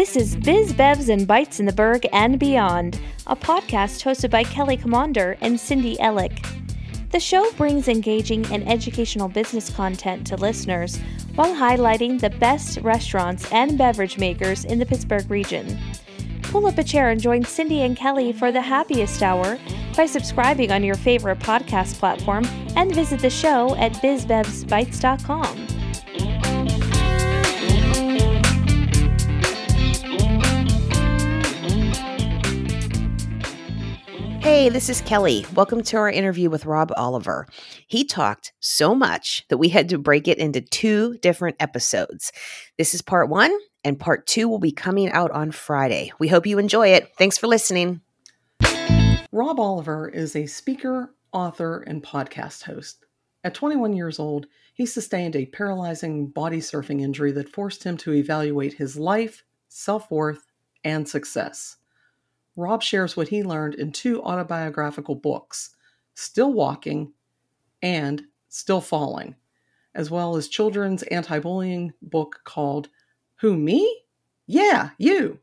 This is Biz Bevs and Bites in the Burgh and Beyond, a podcast hosted by Kelly Commander and Cindy Ellick. The show brings engaging and educational business content to listeners while highlighting the best restaurants and beverage makers in the Pittsburgh region. Pull up a chair and join Cindy and Kelly for the happiest hour by subscribing on your favorite podcast platform and visit the show at bizbevsbites.com. Hey, this is Kelly. Welcome to our interview with Rob Oliver. He talked so much that we had to break it into two different episodes. This is part one, and part two will be coming out on Friday. We hope you enjoy it. Thanks for listening. Rob Oliver is a speaker, author, and podcast host. At 21 years old, he sustained a paralyzing body surfing injury that forced him to evaluate his life, self worth, and success. Rob shares what he learned in two autobiographical books Still Walking and Still Falling, as well as children's anti bullying book called Who, Me? Yeah, you.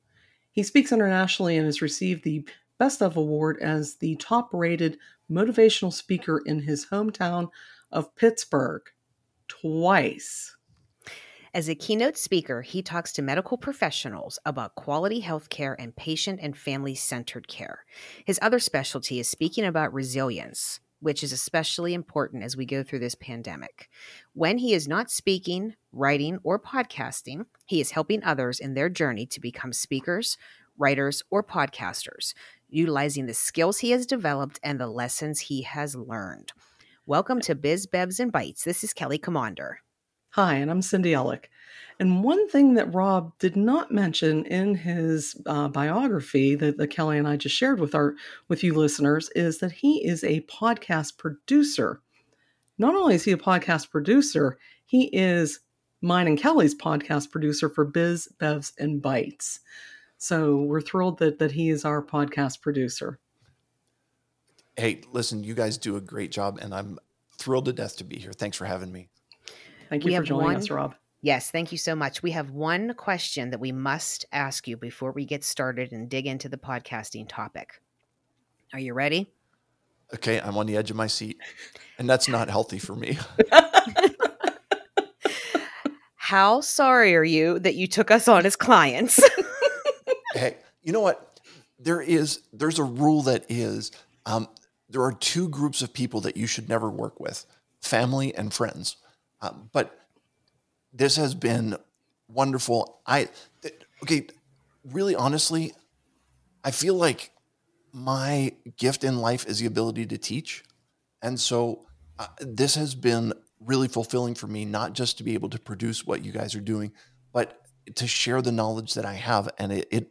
He speaks internationally and has received the Best of Award as the top rated motivational speaker in his hometown of Pittsburgh twice. As a keynote speaker, he talks to medical professionals about quality health care and patient and family centered care. His other specialty is speaking about resilience, which is especially important as we go through this pandemic. When he is not speaking, writing, or podcasting, he is helping others in their journey to become speakers, writers, or podcasters, utilizing the skills he has developed and the lessons he has learned. Welcome to Biz Bevs and Bites. This is Kelly Commander. Hi, and I'm Cindy Ellick. And one thing that Rob did not mention in his uh, biography that, that Kelly and I just shared with our with you listeners is that he is a podcast producer. Not only is he a podcast producer, he is mine and Kelly's podcast producer for Biz, Bevs, and Bites. So we're thrilled that that he is our podcast producer. Hey, listen, you guys do a great job, and I'm thrilled to death to be here. Thanks for having me. Thank you We for have joining one- us, Rob. Yes, thank you so much. We have one question that we must ask you before we get started and dig into the podcasting topic. Are you ready? Okay, I'm on the edge of my seat, and that's not healthy for me. How sorry are you that you took us on as clients? hey, you know what? There is there's a rule that is um, there are two groups of people that you should never work with: family and friends. Um, but this has been wonderful. I th- okay, really honestly, I feel like my gift in life is the ability to teach, and so uh, this has been really fulfilling for me. Not just to be able to produce what you guys are doing, but to share the knowledge that I have, and it, it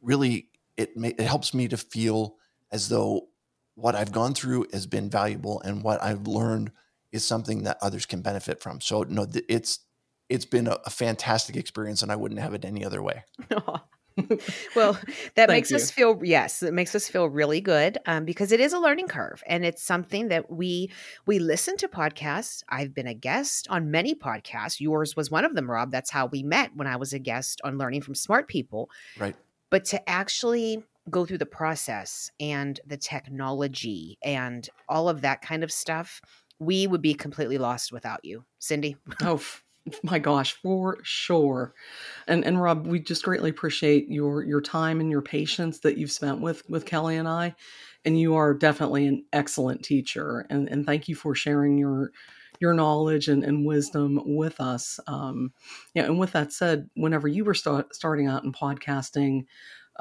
really it ma- it helps me to feel as though what I've gone through has been valuable, and what I've learned is something that others can benefit from. So no, th- it's it's been a, a fantastic experience, and I wouldn't have it any other way. well, that Thank makes us feel yes, it makes us feel really good um, because it is a learning curve, and it's something that we we listen to podcasts. I've been a guest on many podcasts. Yours was one of them, Rob. That's how we met when I was a guest on Learning from Smart People. Right. But to actually go through the process and the technology and all of that kind of stuff, we would be completely lost without you, Cindy. Oh f- my gosh, for sure. And and Rob, we just greatly appreciate your your time and your patience that you've spent with with Kelly and I. And you are definitely an excellent teacher. And and thank you for sharing your your knowledge and, and wisdom with us. Um, yeah, and with that said, whenever you were start, starting out in podcasting,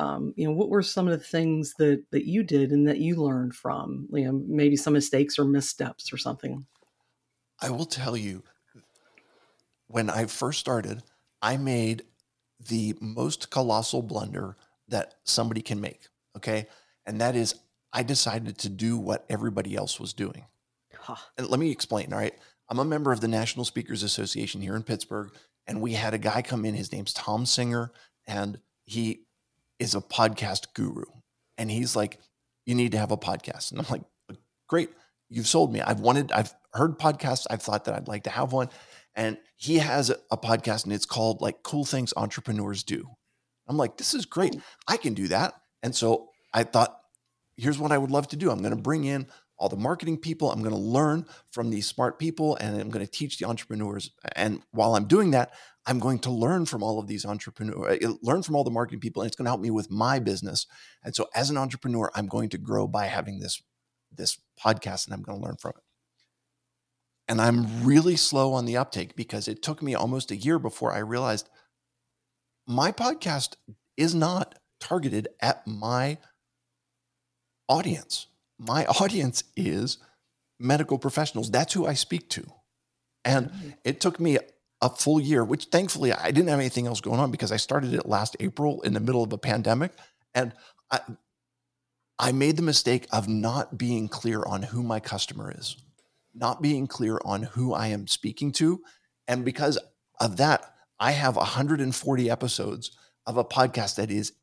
um, you know, what were some of the things that that you did and that you learned from? You know, maybe some mistakes or missteps or something. I will tell you, when I first started, I made the most colossal blunder that somebody can make. Okay. And that is, I decided to do what everybody else was doing. Huh. And let me explain. All right. I'm a member of the National Speakers Association here in Pittsburgh. And we had a guy come in. His name's Tom Singer. And he is a podcast guru. And he's like, you need to have a podcast. And I'm like, great. You've sold me. I've wanted, I've heard podcasts. I've thought that I'd like to have one. And he has a podcast and it's called like Cool Things Entrepreneurs Do. I'm like, this is great. I can do that. And so I thought, here's what I would love to do. I'm going to bring in all the marketing people. I'm going to learn from these smart people and I'm going to teach the entrepreneurs. And while I'm doing that, I'm going to learn from all of these entrepreneurs, uh, learn from all the marketing people, and it's going to help me with my business. And so as an entrepreneur, I'm going to grow by having this, this podcast and I'm going to learn from it. And I'm really slow on the uptake because it took me almost a year before I realized my podcast is not targeted at my audience. My audience is medical professionals. That's who I speak to. And mm-hmm. it took me a full year, which thankfully I didn't have anything else going on because I started it last April in the middle of a pandemic. And I, I made the mistake of not being clear on who my customer is, not being clear on who I am speaking to. And because of that, I have 140 episodes of a podcast that is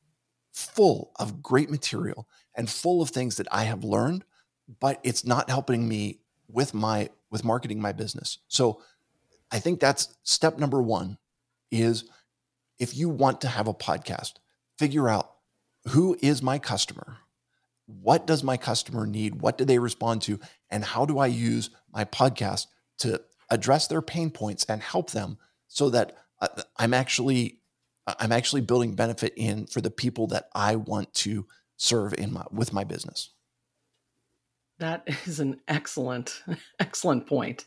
full of great material and full of things that I have learned, but it's not helping me with my with marketing my business. So I think that's step number 1 is if you want to have a podcast, figure out who is my customer? What does my customer need? What do they respond to? And how do I use my podcast to address their pain points and help them so that uh, I'm actually I'm actually building benefit in for the people that I want to serve in my with my business. That is an excellent excellent point.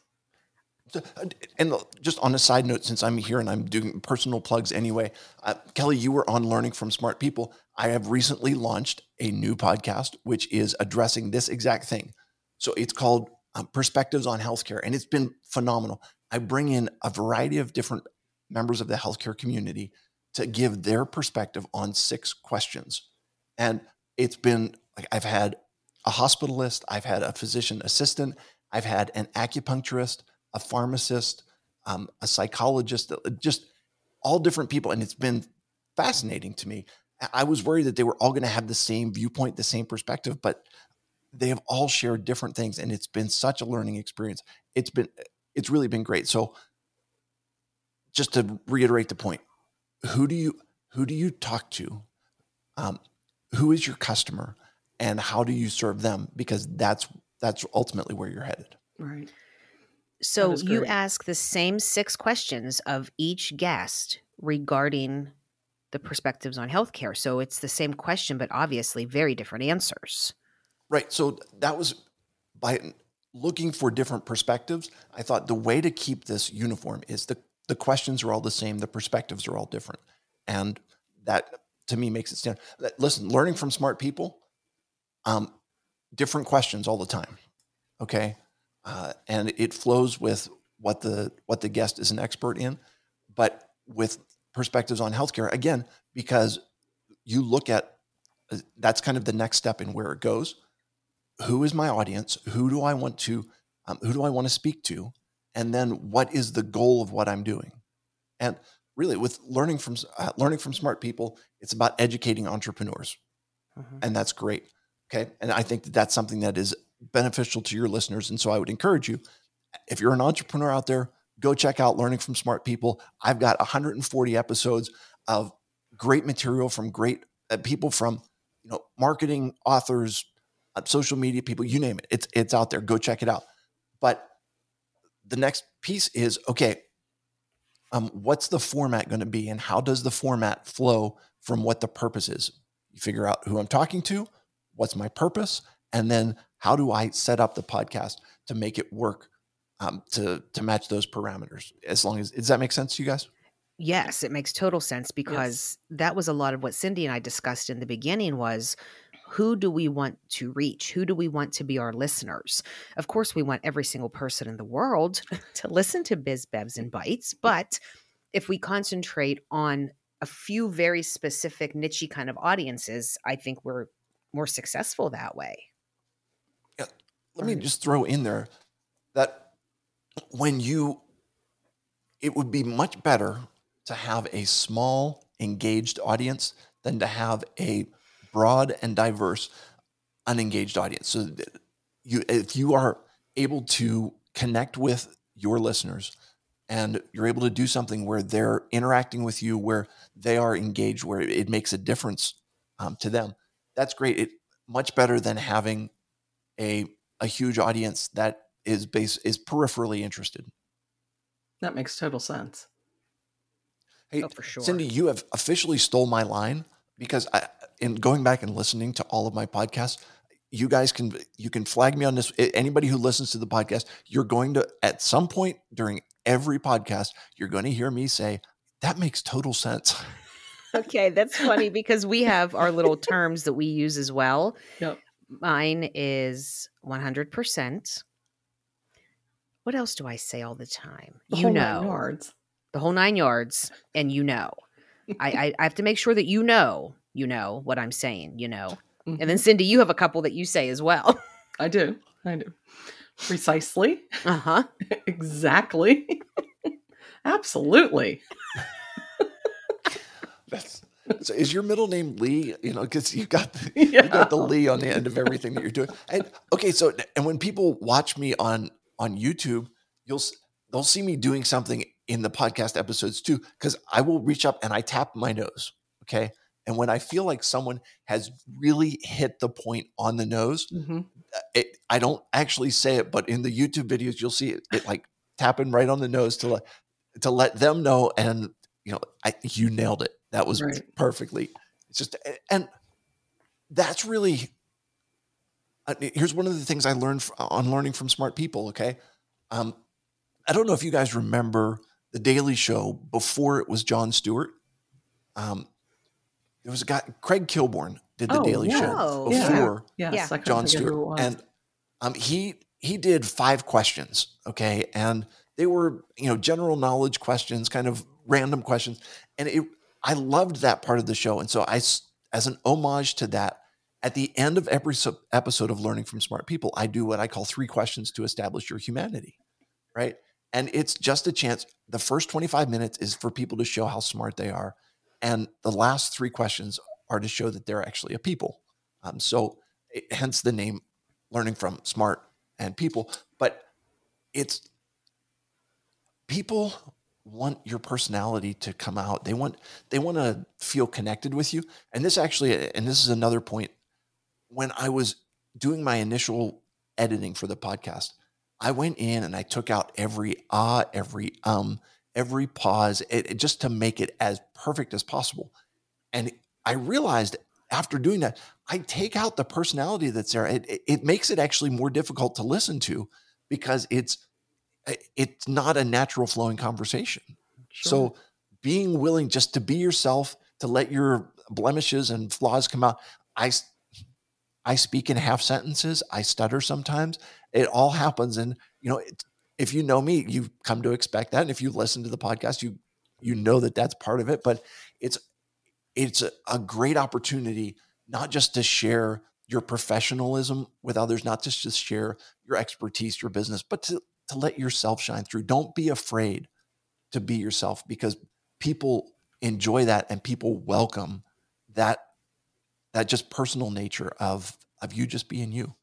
And just on a side note, since I'm here and I'm doing personal plugs anyway, uh, Kelly, you were on Learning from Smart People. I have recently launched a new podcast, which is addressing this exact thing. So it's called um, Perspectives on Healthcare, and it's been phenomenal. I bring in a variety of different members of the healthcare community to give their perspective on six questions. And it's been like I've had a hospitalist, I've had a physician assistant, I've had an acupuncturist, a pharmacist, um, a psychologist, uh, just all different people. And it's been fascinating to me. I was worried that they were all going to have the same viewpoint, the same perspective, but they have all shared different things. And it's been such a learning experience. It's been, it's really been great. So just to reiterate the point, who do you who do you talk to? Um, who is your customer, and how do you serve them? Because that's that's ultimately where you're headed. Right. So you ask the same six questions of each guest regarding the perspectives on healthcare. So it's the same question, but obviously very different answers. Right. So that was by looking for different perspectives. I thought the way to keep this uniform is the the questions are all the same, the perspectives are all different. And that to me makes it stand. Listen, learning from smart people, um, different questions all the time. Okay. Uh, and it flows with what the what the guest is an expert in, but with perspectives on healthcare again, because you look at uh, that's kind of the next step in where it goes. Who is my audience? Who do I want to um, who do I want to speak to? and then what is the goal of what I'm doing? And really, with learning from uh, learning from smart people, it's about educating entrepreneurs, mm-hmm. and that's great. Okay, and I think that that's something that is beneficial to your listeners. And so I would encourage you, if you're an entrepreneur out there, go check out Learning from Smart People. I've got 140 episodes of great material from great uh, people from you know marketing authors, uh, social media people, you name it. It's it's out there. Go check it out. But the next piece is okay, um, what's the format going to be and how does the format flow from what the purpose is? You figure out who I'm talking to, what's my purpose, and then how do I set up the podcast to make it work um, to to match those parameters? As long as does that make sense to you guys? Yes, it makes total sense because yes. that was a lot of what Cindy and I discussed in the beginning was who do we want to reach? Who do we want to be our listeners? Of course, we want every single person in the world to listen to Biz Bevs and Bites, but if we concentrate on a few very specific niche kind of audiences, I think we're more successful that way. Yeah. Let me mm. just throw in there that when you, it would be much better to have a small, engaged audience than to have a broad and diverse unengaged audience. So you if you are able to connect with your listeners and you're able to do something where they're interacting with you, where they are engaged, where it makes a difference um, to them, that's great. It much better than having a a huge audience that is base is peripherally interested. That makes total sense. Hey, Oh, for sure. Cindy, you have officially stole my line because I, in going back and listening to all of my podcasts, you guys can you can flag me on this. Anybody who listens to the podcast, you're going to at some point during every podcast, you're going to hear me say that makes total sense. Okay, that's funny because we have our little terms that we use as well. Yep. Mine is 100%. What else do I say all the time? The you whole know, nine yards. the whole nine yards, and you know. I, I, I have to make sure that you know, you know what I'm saying, you know. And then Mhm. Cindy, you have a couple that you say as well. I do. I do. Precisely. Uh huh. exactly. Absolutely. That's so. Is your middle name Lee? You know, because you got the, you got the Lee on the end of everything that you're doing. And okay, so and when people watch me on on YouTube, you'll they'll see me doing something in the podcast episodes too, because I will reach up and I tap my nose. Okay. And when I feel like someone has really hit the point on the nose, Mhm. it, I don't actually say it, but in the YouTube videos, you'll see it, it like tapping right on the nose to let to let them know. And you know, I you nailed it. That was Right. perfectly. It's just and that's really. uh, Here's one of the things I learned on learning from smart people. Okay, um, I don't know if you guys remember the Daily Show before it was Jon Stewart. Um, there was a guy, Craig Kilborn, did the Oh, Daily yeah. Show Yeah. before Yes, Yeah. I couldn't Jon think of who it Stewart, and um, he he did five questions. Okay, and they were you know general knowledge questions, kind of random questions, and it I loved that part of the show, and so I as an homage to that. At the end of every episode of Learning from Smart People, I do what I call three questions to establish your humanity, right? And it's just a chance. The first 25 minutes is for people to show how smart they are. And the last three questions are to show that they're actually a people. Um, so, it- hence the name Learning from Smart and People. But it's people want your personality to come out. They want they want to feel connected with you. And this actually, and this is another point. When I was doing my initial editing for the podcast, I went in and I took out every ah, every um, every pause, it, it- just to make it as perfect as possible. And I realized after doing that, I take out the personality that's there. It, it, makes it actually more difficult to listen to because it's it's not a natural flowing conversation. Sure. So being willing just to be yourself, to let your blemishes and flaws come out. I I speak in half sentences. I stutter sometimes. It all happens, and you know, it, if you know me, you've come to expect that. And if you listen to the podcast, you you know that that's part of it. But it's it's a, a great opportunity not just to share your professionalism with others, not just to share your expertise, your business, but to to let yourself shine through. Don't be afraid to be yourself because people enjoy that and people welcome that that just personal nature of of you just being you.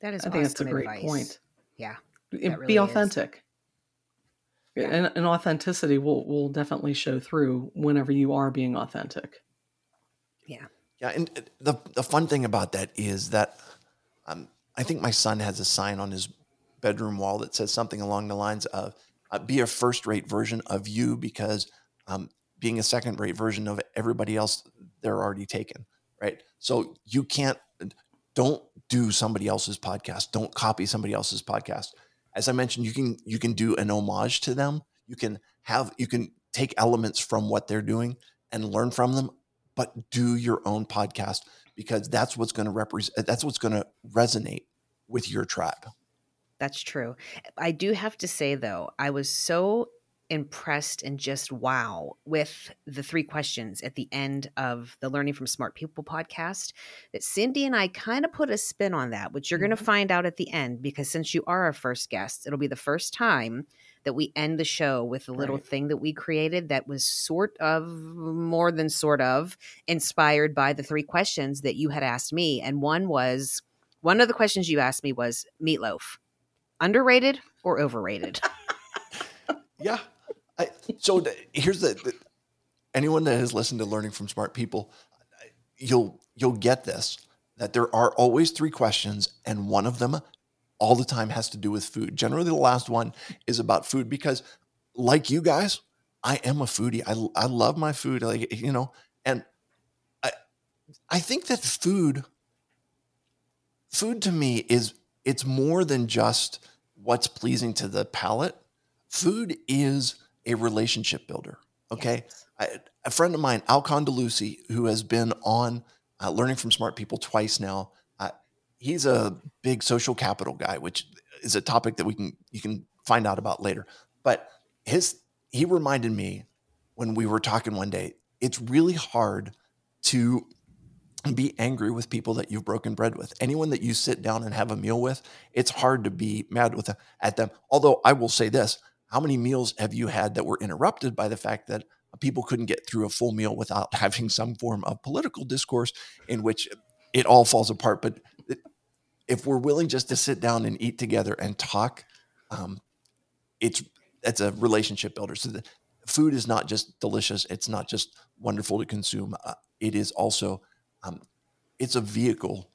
That is I think that's a great advice. point. Yeah. And really be is. authentic. Yeah. And, and authenticity will, will definitely show through whenever you are being authentic. Yeah, Yeah, and uh, the the fun thing about that is that um, I think my son has a sign on his bedroom wall that says something along the lines of uh, "Be a first-rate version of you," because um, being a second-rate version of everybody else, they're already taken, right? So you can't don't do somebody else's podcast. Don't copy somebody else's podcast. As I mentioned, you can you can do an homage to them. You can have you can take elements from what they're doing and learn from them but do your own podcast because that's what's going to represent that's what's going to resonate with your tribe That's true. I do have to say though, I was so impressed and just wow with the three questions at the end of the Learning from Smart People podcast that Cindy and I kind of put a spin on that, which you're going to mm-hmm. find out at the end because since you are our first guest, it'll be the first time that we end the show with a little Right. thing that we created that was sort of more than sort of inspired by the three questions that you had asked me and one was one of the questions you asked me was meatloaf underrated or overrated? Yeah. I, so the, here's the, the anyone that has listened to learning from smart people, you'll you'll get this that there are always three questions, and one of them all the time has to do with food. Generally, the last one is about food because, like you guys, I am a foodie. I I love my food. Like you know, and I I think that food food to me is it's more than just what's pleasing to the palate. Food is a relationship builder. Okay. Yes. I, a friend of mine, Al Condeluci, who has been on uh, Learning from Smart People twice now, uh, he's a big social capital guy, which is a topic that we can you can find out about later. But his he reminded me when we were talking one day, it's really hard to be angry with people that you've broken bread with. Anyone that you sit down and have a meal with, it's hard to be mad with at them. Although I will say this, how many meals have you had that were interrupted by the fact that people couldn't get through a full meal without having some form of political discourse in which it all falls apart? But if we're willing just to sit down and eat together and talk, um, it's it's a relationship builder. So the food is not just delicious; it's not just wonderful to consume. Uh, it is also um, it's a vehicle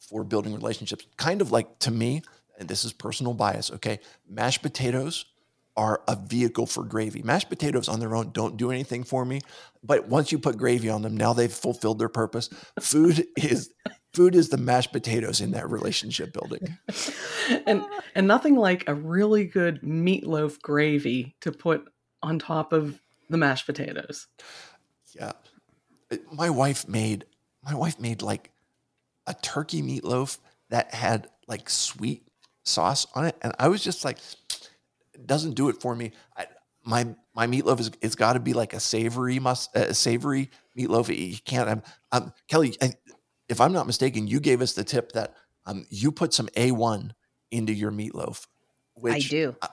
for building relationships. Kind of like to me, and this is personal bias. Okay, mashed potatoes are a vehicle for gravy. Mashed potatoes on their own don't do anything for me, but once you put gravy on them, now they've fulfilled their purpose. Food is food is the mashed potatoes in that relationship building. and and nothing like a really good meatloaf gravy to put on top of the mashed potatoes. Yeah. My wife made my wife made like a turkey meatloaf that had like sweet sauce on it and I was just like doesn't do it for me. I, my my meatloaf is it's got to be like a savory must a savory meatloaf. You can't. Um, um Kelly, I, if I'm not mistaken, you gave us the tip that um, you put some A1 into your meatloaf. Which, I do. Uh,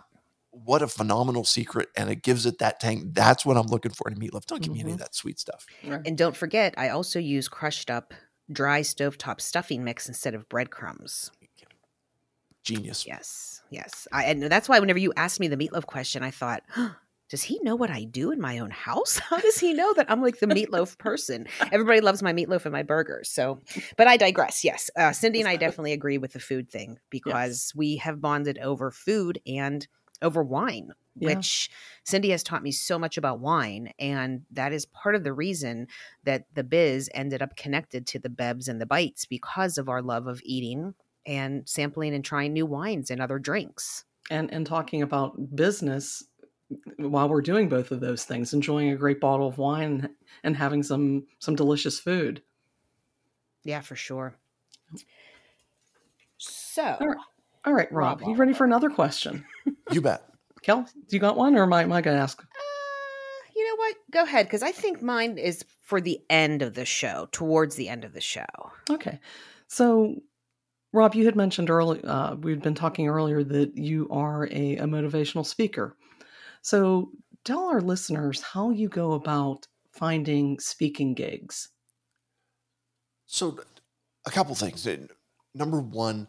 what a phenomenal secret, and it gives it that tang. That's what I'm looking for in a meatloaf. Don't give mm-hmm. me any of mm-hmm. that sweet stuff. And don't forget, I also use crushed up dry stovetop stuffing mix instead of breadcrumbs. Genius. Yes, yes. I, and that's why whenever you asked me the meatloaf question, I thought, does he know what I do in my own house? How does he know that I'm like the meatloaf person? Everybody loves my meatloaf and my burgers. So, but I digress. Yes. Uh, Cindy and I definitely agree with the food thing because yes. we have bonded over food and over wine, yeah. which Cindy has taught me so much about wine. And that is part of the reason that the biz ended up connected to the Bevs and the Bites because of our love of eating and sampling and trying new wines and other drinks. And, and talking about business, while we're doing both of those things, enjoying a great bottle of wine and having some some delicious food. Yeah, for sure. So, all right, all right Rob, Rob, you ready for another question? You bet. Kel, do you got one, or am I, am I going to ask? Uh, you know what? Go ahead, because I think mine is for the end of the show, towards the end of the show. Okay, so Rob, you had mentioned earlier, uh, we'd been talking earlier that you are a, a motivational speaker. So tell our listeners how you go about finding speaking gigs. So, a couple things. Number one,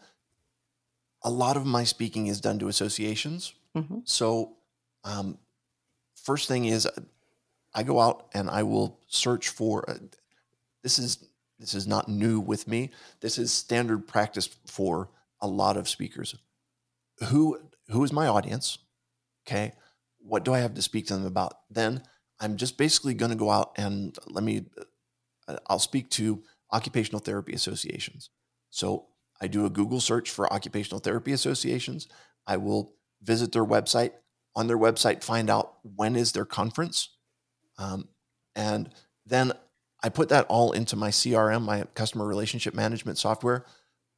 a lot of my speaking is done to associations. Mm-hmm. So, um, first thing is, I go out and I will search for. Uh, this is this is not new with me. This is standard practice for a lot of speakers. Who who is my audience? Okay what do I have to speak to them about? Then I'm just basically going to go out and let me, uh, I'll speak to occupational therapy associations. So I do a Google search for occupational therapy associations. I will visit their website. On their website, find out when is their conference. Um, and then I put that all into my CRM, my customer relationship management software,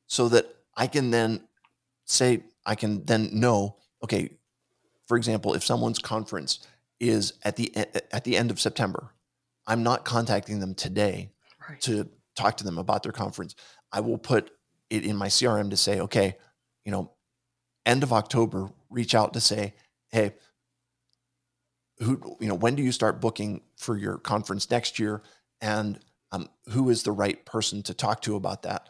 so that I can then say, I can then know, okay, for example, if someone's conference is at the at the end of September, I'm not contacting them today right. to talk to them about their conference. I will put it in my CRM to say, okay, you know, end of October, reach out to say, hey, who you know, when do you start booking for your conference next year, and um, who is the right person to talk to about that?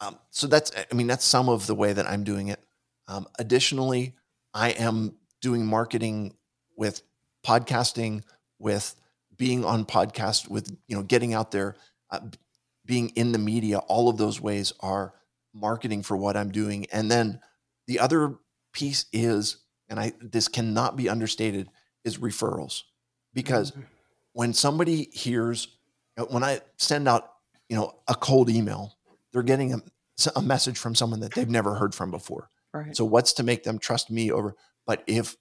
Um, so that's, I mean, that's some of the way that I'm doing it. Um, additionally, I am doing marketing with podcasting, with being on podcast, with you know getting out there, uh, being in the media. All of those ways are marketing for what I'm doing. And then the other piece is, and I this cannot be understated, is referrals. Because mm-hmm. When somebody hears, uh, when I send out, you know, a cold email, they're getting a, a message from someone that they've never heard from before. Right. So what's to make them trust me over? But if,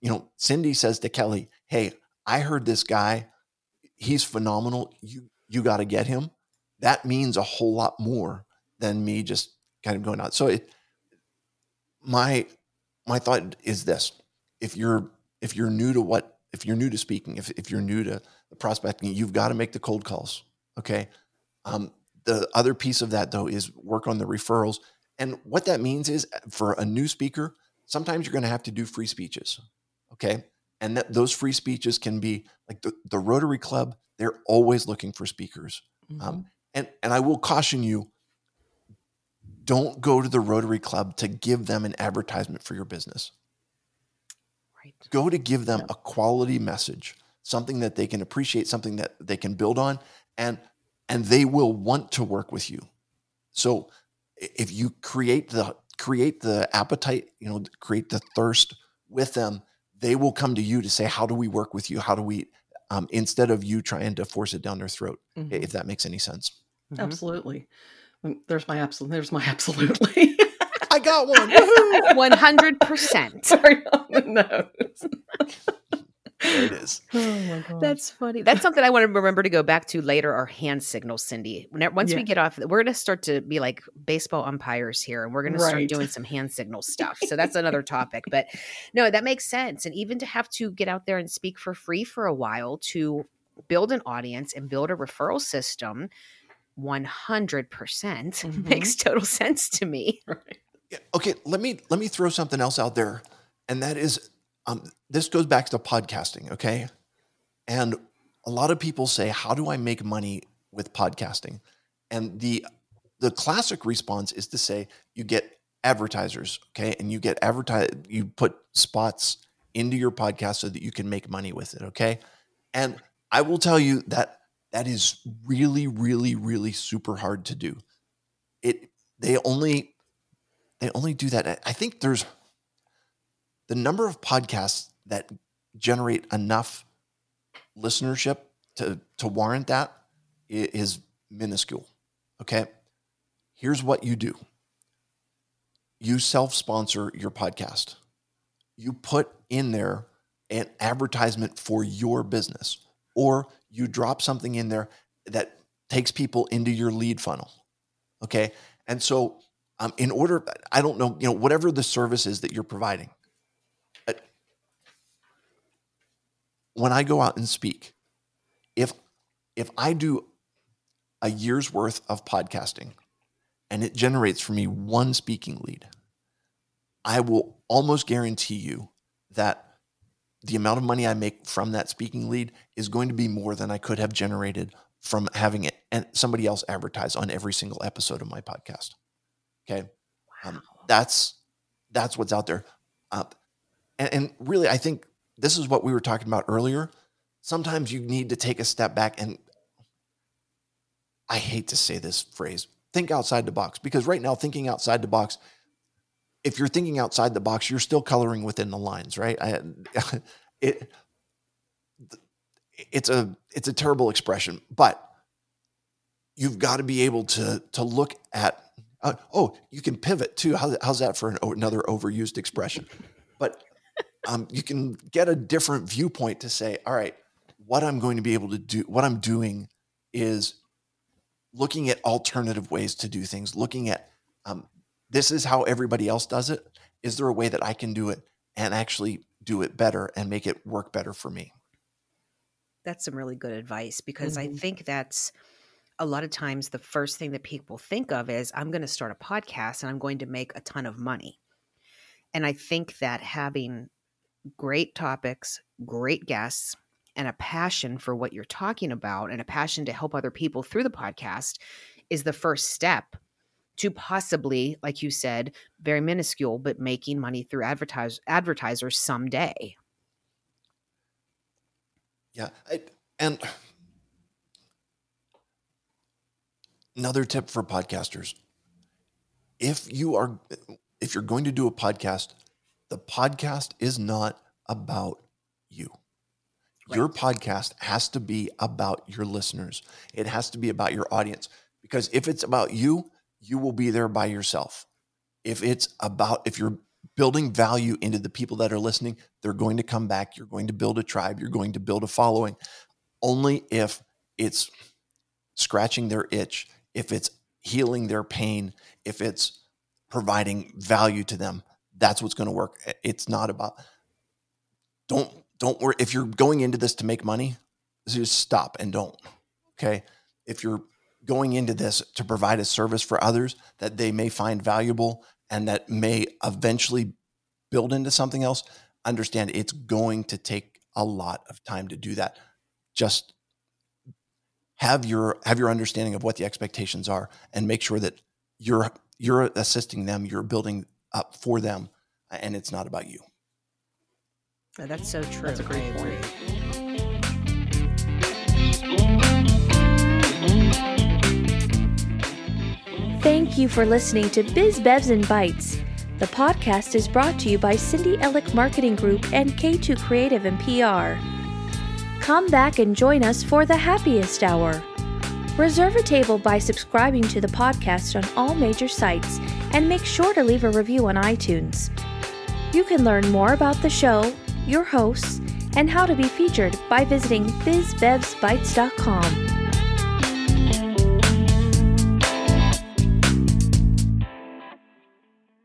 you know, Cindy says to Kelly, "Hey, I heard this guy, he's phenomenal. You you got to get him." That means a whole lot more than me just kind of going out. So it, my my thought is this: if you're if you're new to what if you're new to speaking, if if you're new to prospecting, you've got to make the cold calls. Okay. Um, the other piece of that though is work on the referrals, and what that means is for a new speaker, sometimes you're going to have to do free speeches. Okay. And that those free speeches can be like the, the Rotary Club, they're always looking for speakers. Mm-hmm. Um, and, and I will caution you don't go to the Rotary Club to give them an advertisement for your business. Right. Go to give them a quality message, something that they can appreciate, something that they can build on, and and they will want to work with you. So if you create the create the appetite, you know, create the thirst with them, they will come to you to say, "How do we work with you? How do we?" Um, instead of you trying to force it down their throat, mm-hmm. if that makes any sense. Mm-hmm. Absolutely. There's my absolute. There's my absolutely. I got one. One hundred percent. Sorry on the nose. There it is. Oh my god, that's funny. That's something I want to remember to go back to later. Our hand signals, Cindy. Once yeah. we get off, we're going to start to be like baseball umpires here, and we're going right. to start doing some hand signal stuff. So that's another topic. But no, that makes sense. And even to have to get out there and speak for free for a while to build an audience and build a referral system 100% mm-hmm. makes total sense to me. Right. Okay, let me let me throw something else out there and that is um, this goes back to podcasting, okay? And a lot of people say, "How do I make money with podcasting?" And the the classic response is to say you get advertisers, okay? And you get advertise you put spots into your podcast so that you can make money with it, okay? And I will tell you that that is really, really, really super hard to do. It they only they only do that. I think there's the number of podcasts that generate enough listenership to to warrant that is minuscule. Okay. Here's what you do. You self-sponsor your podcast. You put in there an advertisement for your business or you drop something in there that takes people into your lead funnel. Okay. And so, um, in order, I don't know, you know, whatever the service is that you're providing, uh, when I go out and speak, if if I do a year's worth of podcasting and it generates for me one speaking lead, I will almost guarantee you that the amount of money I make from that speaking lead is going to be more than I could have generated from having it and somebody else advertise on every single episode of my podcast. Okay, um, that's that's what's out there, uh, and, and really, I think this is what we were talking about earlier. Sometimes you need to take a step back and I hate to say this phrase, think outside the box because right now thinking outside the box if you're thinking outside the box, you're still coloring within the lines, right? I, it, it's a it's a terrible expression, but you've got to be able to to look at. Uh, oh, you can pivot too. How, how's that for an, another overused expression? But um, you can get a different viewpoint to say, all right, what I'm going to be able to do, what I'm doing is looking at alternative ways to do things, looking at um, this is how everybody else does it. Is there a way that I can do it and actually do it better and make it work better for me? That's some really good advice because mm-hmm. I think that's a lot of times the first thing that people think of is I'm going to start a podcast and I'm going to make a ton of money. And I think that having great topics, great guests, and a passion for what you're talking about and a passion to help other people through the podcast is the first step to possibly, like you said, very minuscule, but making money through advertise advertisers someday. Yeah. I, and another tip for podcasters. If you are if you're going to do a podcast the podcast is not about you. Right. your podcast has to be about your listeners. It has to be about your audience. Because if it's about you you will be there by yourself. If it's about if you're building value into the people that are listening they're going to come back. You're going to build a tribe. You're going to build a following. Only if it's scratching their itch if it's healing their pain, if it's providing value to them, that's what's going to work. It's not about don't don't worry if you're going into this to make money, just stop and don't. Okay? If you're going into this to provide a service for others that they may find valuable and that may eventually build into something else, understand it's going to take a lot of time to do that. Just have your have your understanding of what the expectations are and make sure that you're you're assisting them you're building up for them and it's not about you. Oh, that's so true. That's a great point. Thank you for listening to biz bevs and bites the podcast is brought to you by cindy ellick marketing group and k2 creative and pr Come back and join us for the happiest hour. Reserve a table by subscribing to the podcast on all major sites and make sure to leave a review on iTunes. You can learn more about the show, your hosts, and how to be featured by visiting bizbevsbites.com.